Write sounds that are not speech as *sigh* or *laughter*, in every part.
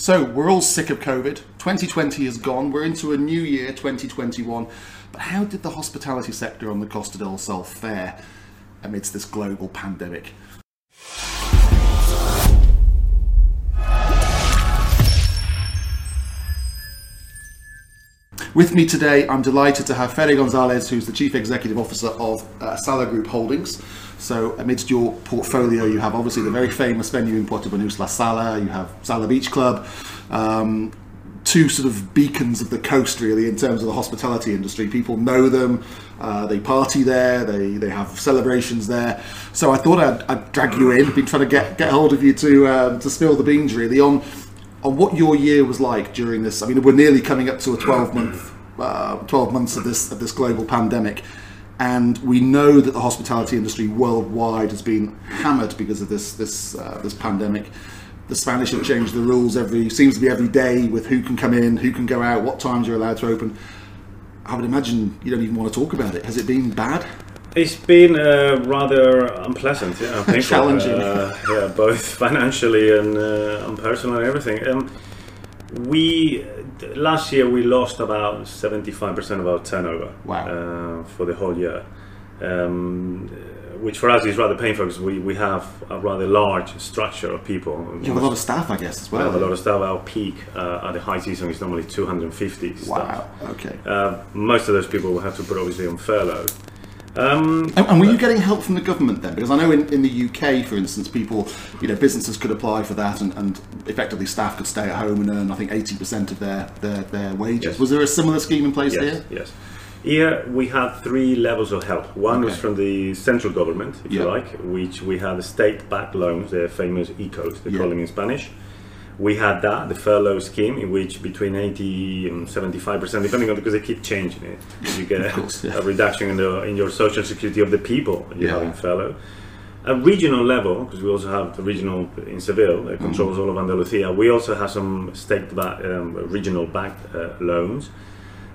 So, we're all sick of COVID. 2020 is gone. We're into a new year, 2021. But how did the hospitality sector on the Costa del Sol fare amidst this global pandemic? With me today, I'm delighted to have Fede Gonzalez, who's the Chief Executive Officer of uh, Sala Group Holdings. So, amidst your portfolio, you have obviously the very famous venue in Puerto Banús, La Sala, you have Sala Beach Club, um, two sort of beacons of the coast, really, in terms of the hospitality industry. People know them, uh, they party there, they, they have celebrations there. So, I thought I'd, I'd drag you in, been trying to get, get hold of you to, um, to spill the beans, really, on on what your year was like during this. I mean, we're nearly coming up to a 12 month, uh, 12 months of this of this global pandemic, and we know that the hospitality industry worldwide has been hammered because of this this uh, this pandemic. The Spanish have changed the rules every seems to be every day with who can come in, who can go out, what times you're allowed to open. I would imagine you don't even want to talk about it. Has it been bad? It's been uh, rather unpleasant, yeah, painful, *laughs* Challenging. uh, yeah, both financially and, uh, and personally and everything. Um, we last year we lost about seventy five percent of our turnover. Wow. Uh, for the whole year, um, which for us is rather painful because we, we have a rather large structure of people. You have a lot of staff, I guess, as We have a lot of staff. Our peak uh, at the high season is normally 250 staff. Wow. Okay. Uh, most of those people will have to put obviously on furlough. Um, And, and were you getting help from the government then? Because I know in, in the UK, for instance, people, you know, businesses could apply for that and, and effectively staff could stay at home and earn, I think, 80% of their, their, their wages. Yes. Was there a similar scheme in place yes, here? yes. Here we had three levels of help. One was from the central government, if Yeah. you like, which we had the state-backed loans, the famous ICOs, they Yeah. call them in Spanish. We had that, the furlough scheme, in which between 80 and 75 percent, depending on because they keep changing it, you get course, yeah. a reduction in, the, in your social security of the people you Yeah. have in furlough. At regional level, because we also have the regional in Seville that controls Mm-hmm. all of Andalusia, we also have some state back, um, regional backed uh, loans.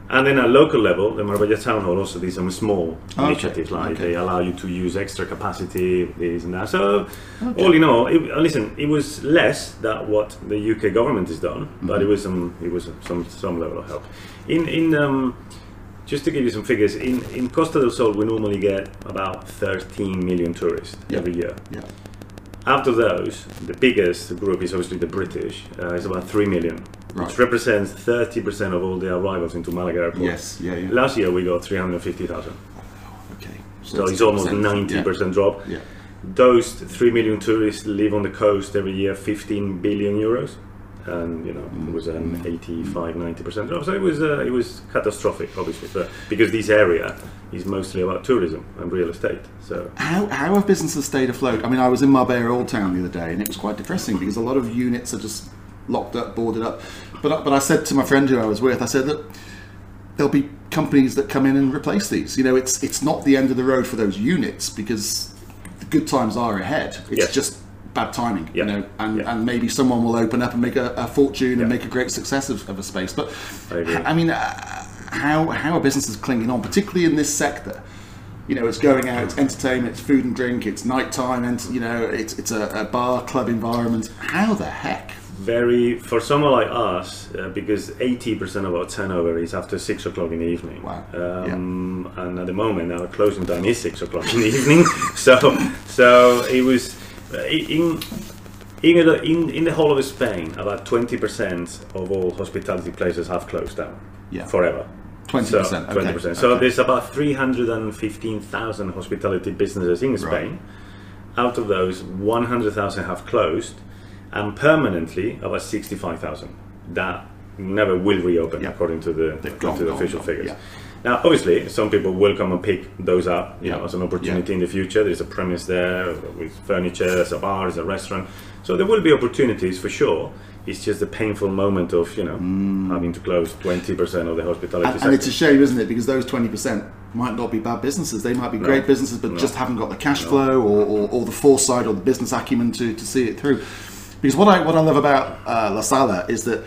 And then at local level, the Marbella Town Hall also did some small Okay, initiatives like okay. they allow you to use extra capacity, this and that. So, all in all, it, listen, it was less than what the UK government has done, but Mm-hmm. it was some it was some some level of help. In in um, just to give you some figures, in, in Costa del Sol, we normally get about 13 million tourists Yeah. every year. Yeah. Out of those, the biggest group is obviously the British. Uh, it's about 3 million, Right. which represents 30% of all the arrivals into Malaga Airport. Yes, yeah, yeah. Last year we got 350,000. Okay. So it's almost 90%, 90% drop. Yeah. Those 3 million tourists live on the coast every year, 15 billion euros. And you know it was an 85, 90 percent drop. So it was uh, it was catastrophic, obviously, but because this area is mostly about tourism and real estate. So How, how have businesses stayed afloat? I mean, I was in Marbella Old Town the other day, and it was quite depressing because a lot of units are just locked up, boarded up. But I- but I said to my friend who I was with, I said that there'll be companies that come in and replace these. You know, it's it's not the end of the road for those units because the good times are ahead. It's Yes. just bad timing, Yeah. you know, and, Yeah. and maybe someone will open up and make a, a fortune and make a great success of, of a space. But I. I mean, uh, how how are businesses clinging on, particularly in this sector? You know, it's going out, it's entertainment, it's food and drink, it's nighttime, and you know, it's it's a, a bar club environment. How the heck? very for someone like us, uh, because 80% of our turnover is after six o'clock in the evening. Wow. Um, And at the moment, our closing time is six o'clock in the *laughs* evening. So, so it was uh, in. In in, in the whole of Spain, about 20% of all hospitality places have closed down Yeah. forever. 20%, So, okay, 20%. So okay. there's about 315,000 hospitality businesses in Spain. Right. Out of those, 100,000 have closed, and permanently about 65,000 that never will reopen Yeah. according to the, according gone, to the official gone, figures. yeah. Now, obviously, some people will come and pick those up, you Yeah. know, as an opportunity in the future. There's a premise there with furniture, there's a bar, there's a restaurant. So there will be opportunities for sure. It's just a painful moment of, you know, having to close 20% of the hospitality Mm. And, sector. and it's a shame, isn't it? Because those twenty percent might not be bad businesses. They might be great businesses, but just haven't got the cash flow or, or, or the foresight or the business acumen to, to see it through. Because what I what I love about uh, La Sala is that.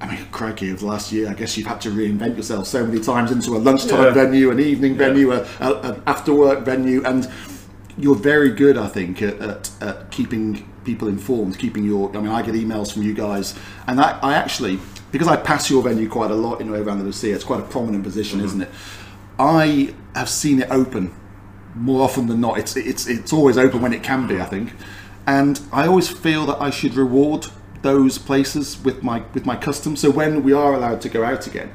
I mean, crikey, over the last year, I guess you've had to reinvent yourself so many times into a lunchtime Yeah. venue, an evening venue, a, a, an after work venue, and you're very good, I think, at, at, at keeping people informed, keeping your. I mean, I get emails from you guys, and I, I actually because I pass your venue quite a lot in you know, around the Lucia. It's quite a prominent position, isn't it? I have seen it open more often than not. It's it's it's always open when it can be, I think, and I always feel that I should reward those places with my with my custom. So when we are allowed to go out again,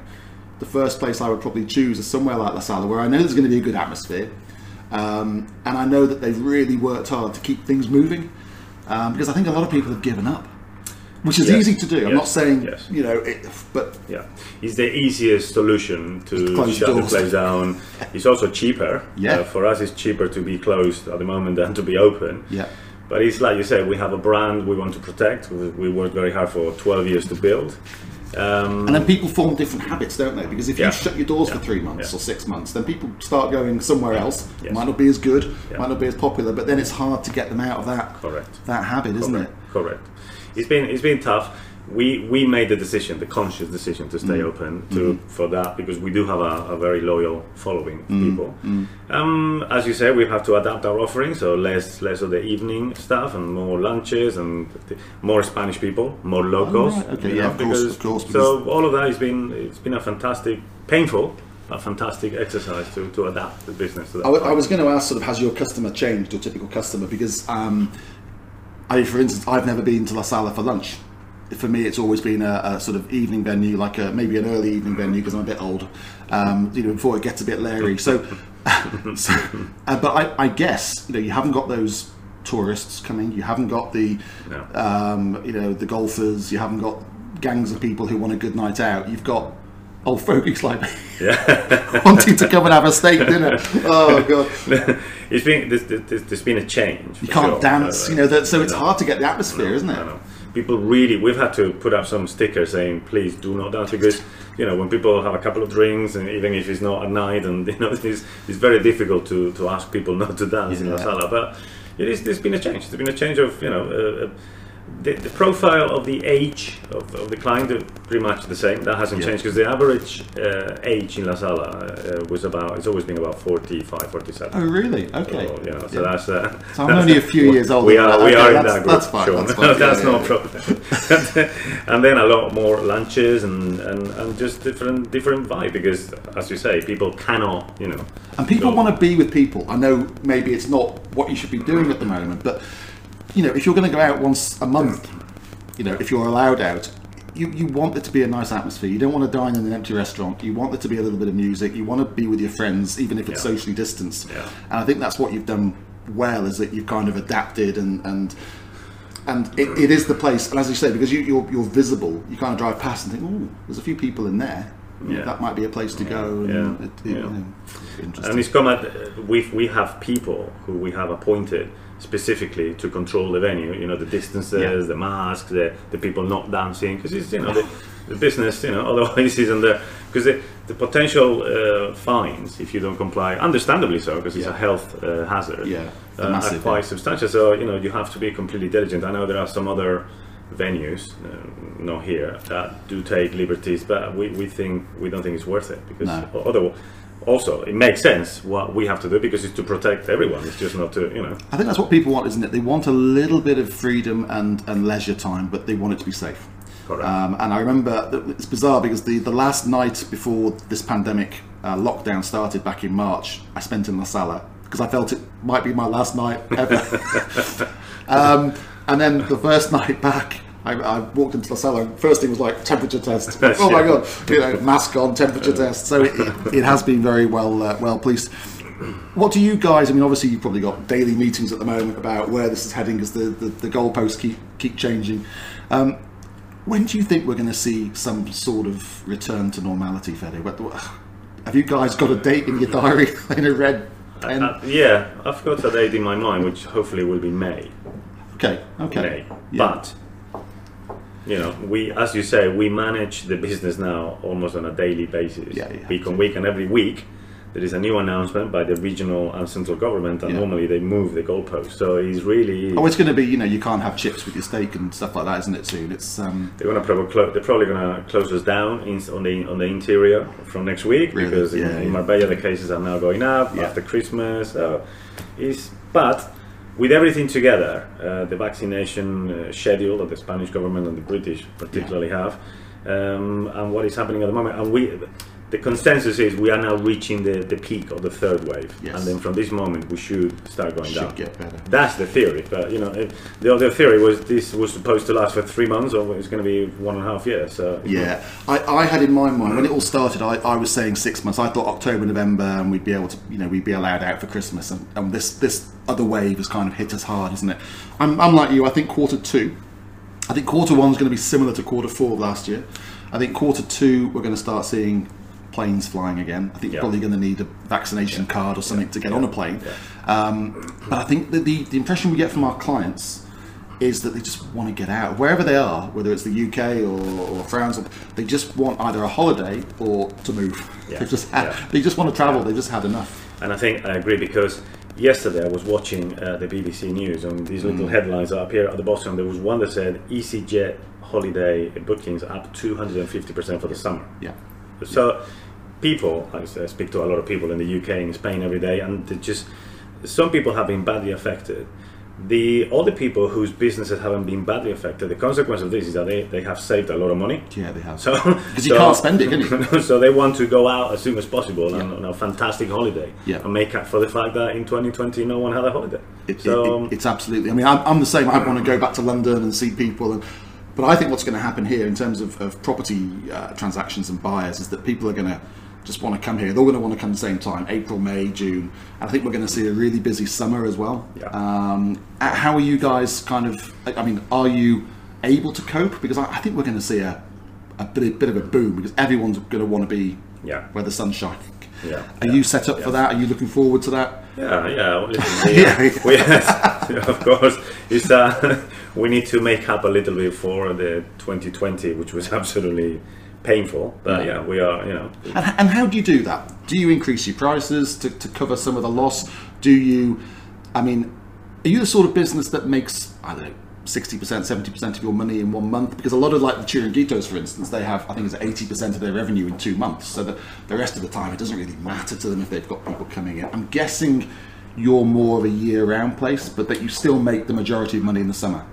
the first place I would probably choose is somewhere like La Sala, where I know there's going to be a good atmosphere, um, and I know that they've really worked hard to keep things moving. Um, because I think a lot of people have given up, which is Yes. easy to do. I'm Yes. not saying Yes. you know, it, but Yeah, it's the easiest solution to Close shut the place down. It's also cheaper. Yeah. Uh, for us, it's cheaper to be closed at the moment than to be open. yeah, But it's like you said, we have a brand we want to protect. We, we worked very hard for 12 years to build. Um, And then people form different habits, don't they? Because if Yeah. you shut your doors for three months Yeah. or six months, then people start going somewhere else. Yes. Might not be as good, Yeah. might not be as popular, but then it's hard to get them out of that Correct. that habit, isn't Correct. it? Correct. It's been it's been tough. We we made the decision, the conscious decision to Mm. stay open to Mm-hmm. for that because we do have a, a very loyal following of Mm. people. Um, as you say, we have to adapt our offering, so less less of the evening stuff and more lunches and th- more Spanish people, more locals. right. Okay, you yeah, know, of course, of course, So all of that has been it's been a fantastic, painful, a fantastic exercise to, to adapt the business to that. I, w- I was going to ask, sort of, has your customer changed, your typical customer? Because, um, I, for instance, I've never been to La Sala for lunch. For me, it's always been a, a sort of evening venue, like a, maybe an early evening venue, because I'm a bit old. Um, you know, before it gets a bit leery. So, *laughs* so uh, but I, I guess you know you haven't got those tourists coming. You haven't got the, No. um, you know, the golfers. You haven't got gangs of people who want a good night out. You've got old fogies like me *laughs* Yeah. *laughs* wanting to come and have a steak dinner. Oh god. it's been there's, there's, there's been a change. You can't sure. dance, Uh, you know. That, so it's no. hard to get the atmosphere, isn't I it? People really, we've had to put up some stickers saying, "Please do not dance," because you know when people have a couple of drinks, and even if it's not at night, and *laughs* you know it's, it's very difficult to, to ask people *laughs* not to dance in La Yeah. Sala. But it is, there's been a change. There's been a change of you know. Uh, uh, the, the profile of the age of, of the client is pretty much the same. That hasn't Yeah. changed because the average uh, age in La Sala uh, was about. It's always been about 45, 47. Oh, really? Okay. So, you know, so Yeah. that's. Uh, So I'm only a few *laughs* years older We are, we Okay, are in that group. that's fine, Sean. that's *laughs* fine. That's Yeah, no problem. *laughs* and then a lot more lunches and, and, and just different different vibe because, as you say, people cannot, you know. And people want to be with people. I know maybe it's not what you should be doing at the moment, but you know, if you're going to go out once a month, you know, if you're allowed out, you, you want there to be a nice atmosphere. You don't want to dine in an empty restaurant. You want there to be a little bit of music. You want to be with your friends, even if it's Yeah. socially distanced. Yeah. And I think that's what you've done well, is that you've kind of adapted and and and it, it is the place. And as you say, because you, you're you're visible, you kind of drive past and think, oh, there's a few people in there. Yeah. That might be a place to go. And Yeah. It, it, Yeah. You know, interesting. And it's come at we we have people who we have appointed specifically to control the venue. You know, the distances, Yeah. the masks, the, the people not dancing because it's you know the, *laughs* the business. You know, *laughs* otherwise isn't there because the, the potential uh, fines if you don't comply, understandably so, because it's Yeah. a health uh, hazard. Yeah, uh, are quite yeah. substantial. So you know you have to be completely diligent. I know there are some other venues, uh, not here, that do take liberties, but we, we think we don't think it's worth it because No. although also it makes sense what we have to do because it's to protect everyone. It's just not to you know. I think that's what people want, isn't it? They want a little bit of freedom and, and leisure time, but they want it to be safe. Correct. Um, and I remember it's bizarre because the, the last night before this pandemic uh, lockdown started back in March, I spent in La Sala because I felt it might be my last night ever. *laughs* *laughs* um, and then the first *laughs* night back, I, I walked into the cellar. First thing was like temperature test. *laughs* oh my god, you know, mask on, temperature test. So it, it, has been very well uh, well policed. What do you guys? I mean, obviously you've probably got daily meetings at the moment about where this is heading because the, the, the goalposts keep keep changing. Um, when do you think we're going to see some sort of return to normality, what- Have you guys got a date in your diary *laughs* in a red pen? Uh, yeah, I've got a date in my mind, which hopefully will be May. okay, okay. May. Yeah. But you know, we, as you say, we manage the business now almost on a daily basis, Yeah, yeah. week on week, and every week there is a new announcement by the regional and central government, and Yeah. normally they move the goalpost. So it's really Oh, it's going to be, you know, you can't have chips with your steak and stuff like that, isn't it? Soon, it's um, They're gonna probably clo- they're probably gonna close us down in, on the on the interior from next week Really? because in, Yeah, in. Marbella the cases are now going up Yeah. after Christmas. So it's but with everything together, uh, the vaccination uh, schedule that the Spanish government and the British particularly have, um, and what is happening at the moment, and we, the consensus is we are now reaching the, the peak of the third wave, Yes. and then from this moment we should start going Should down. get better. That's the theory, but you know, it, the other theory was this was supposed to last for three months, or it's going to be one and a half years. So Yeah, I, I had in my mind when it all started. I, I was saying six months. I thought October, November, and we'd be able to, you know, we'd be allowed out for Christmas. And, and this this other wave has kind of hit us hard, isn't it? I'm, I'm like you. I think quarter two. I think quarter one's going to be similar to quarter four of last year. I think quarter two we're going to start seeing planes flying again. I think Yeah. you're probably going to need a vaccination card or something to get on a plane. Yeah. Um, but I think that the, the impression we get from our clients is that they just want to get out wherever they are, whether it's the UK or, or France. Or, they just want either a holiday or to move. Yeah, They just had, yeah. they just want to travel. They've just had enough. And I think I agree because yesterday I was watching uh, the BBC News and these little Mm. headlines up here at the bottom. There was one that said EasyJet holiday bookings up 250% for the summer. Yeah, So people, I speak to a lot of people in the UK and Spain every day, and just some people have been badly affected. The other people whose businesses haven't been badly affected, the consequence of this is that they, they have saved a lot of money. yeah, they have. So *laughs* Because you can't spend it, can you? *laughs* so they want to go out as soon as possible and on a fantastic holiday Yeah. and make up for the fact that in 2020 no one had a holiday. It, so it, it, it's absolutely. I mean, I'm, I'm the same. I want to go back to London and see people, and but I think what's going to happen here in terms of, of property uh, transactions and buyers is that people are going to just want to come here. They're going to want to come at the same time, April, May, June. And I think we're going to see a really busy summer as well. Yeah. Um, uh, how are you guys kind of? I mean, are you able to cope? Because I, think we're going to see a a bit, bit of a boom because everyone's going to want to be Yeah. where the sun's shining. Yeah, Are yeah, you set up for that? Are you looking forward to that? Yeah, yeah. Listen, *laughs* we, *laughs* Yeah. of course, it's, uh, *laughs* we need to make up a little bit for the 2020, which was absolutely painful. But yeah, we are, you know, And, and how do you do that? Do you increase your prices to, to cover some of the loss? Do you, I mean, are you the sort of business that makes, I don't know, 60%, 70% of your money in one month? Because a lot of like the Chiringuitos, for instance, they have, I think it's 80% of their revenue in two months. So that the rest of the time, it doesn't really matter to them if they've got people coming in. I'm guessing you're more of a year round place, but that you still make the majority of money in the summer.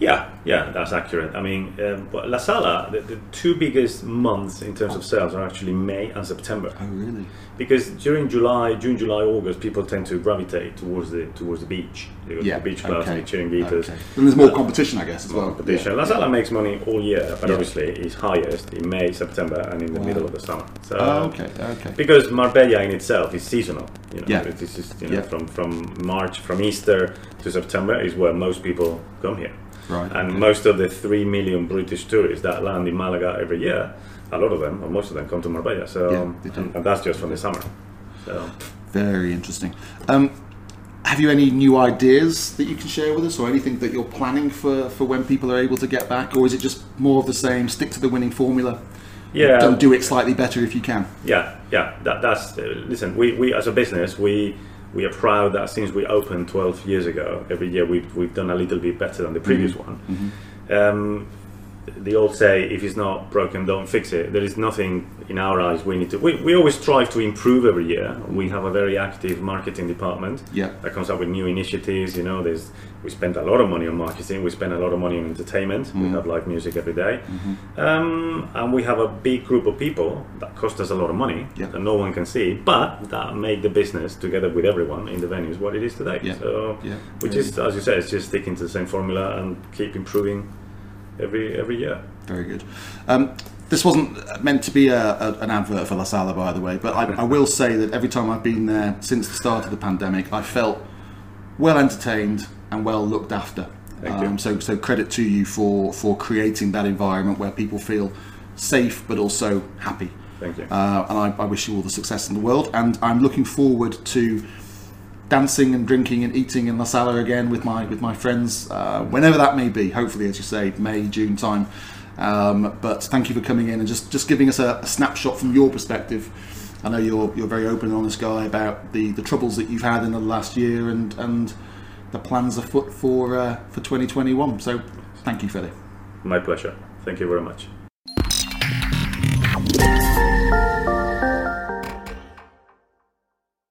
Yeah, yeah, that's accurate. I mean, um, but La Sala, the, the two biggest months in terms of sales are actually May and September. Oh, really? Because during July, June, July, August, people tend to gravitate towards the towards the beach. They go Yeah. the beach clubs, okay. the chiringuitos. okay. And there's more competition, I guess, as well. competition. Yeah. La Sala makes money all year, but Yeah. obviously it's highest in May, September, and in the middle of the summer. So, Oh, okay, okay. because Marbella in itself is seasonal. You know, Yeah. this is you know, Yeah. from from March, from Easter to September is where most people come here. Right, And okay. most of the three million British tourists that land in Malaga every year, a lot of them, or most of them, come to Marbella. So, Yeah, and, and that's just from the summer. So. Very interesting. Um, have you any new ideas that you can share with us, or anything that you're planning for, for when people are able to get back, or is it just more of the same? Stick to the winning formula. Yeah. Don't do it slightly better if you can. Yeah, yeah. That, that's uh, listen. We, we as a business, we we are proud that since we opened 12 years ago, every year we've we've done a little bit better than the previous Mm-hmm. one. Um, the old say, if it's not broken, don't fix it. There is nothing in our eyes we need to. We, we always strive to improve every year. We have a very active marketing department Yeah. that comes up with new initiatives. You know, there's we spend a lot of money on marketing. We spend a lot of money on entertainment. We Mm-hmm. have live music every day. Um, and we have a big group of people that cost us a lot of money Yeah. that no one can see, but that make the business together with everyone in the venues what it is today. Yeah. So, Yeah. which is, as you said, it's just sticking to the same formula and keep improving every every year. Very good. Um, this wasn't meant to be a, a, an advert for La Sala, by the way, but I, I will say that every time I've been there since the start of the pandemic, I felt well entertained and well looked after. Thank you. Um, so, so credit to you for for creating that environment where people feel safe but also happy. Thank you. Uh, and I, I wish you all the success in the world. And I'm looking forward to dancing and drinking and eating in La Sala again with my with my friends, uh, whenever that may be. Hopefully, as you say, May June time. Um, but thank you for coming in and just just giving us a, a snapshot from your perspective. I know you're you're very open and honest guy about the, the troubles that you've had in the last year and and the plans afoot for uh, for 2021. So thank you, Fede. My pleasure. Thank you very much.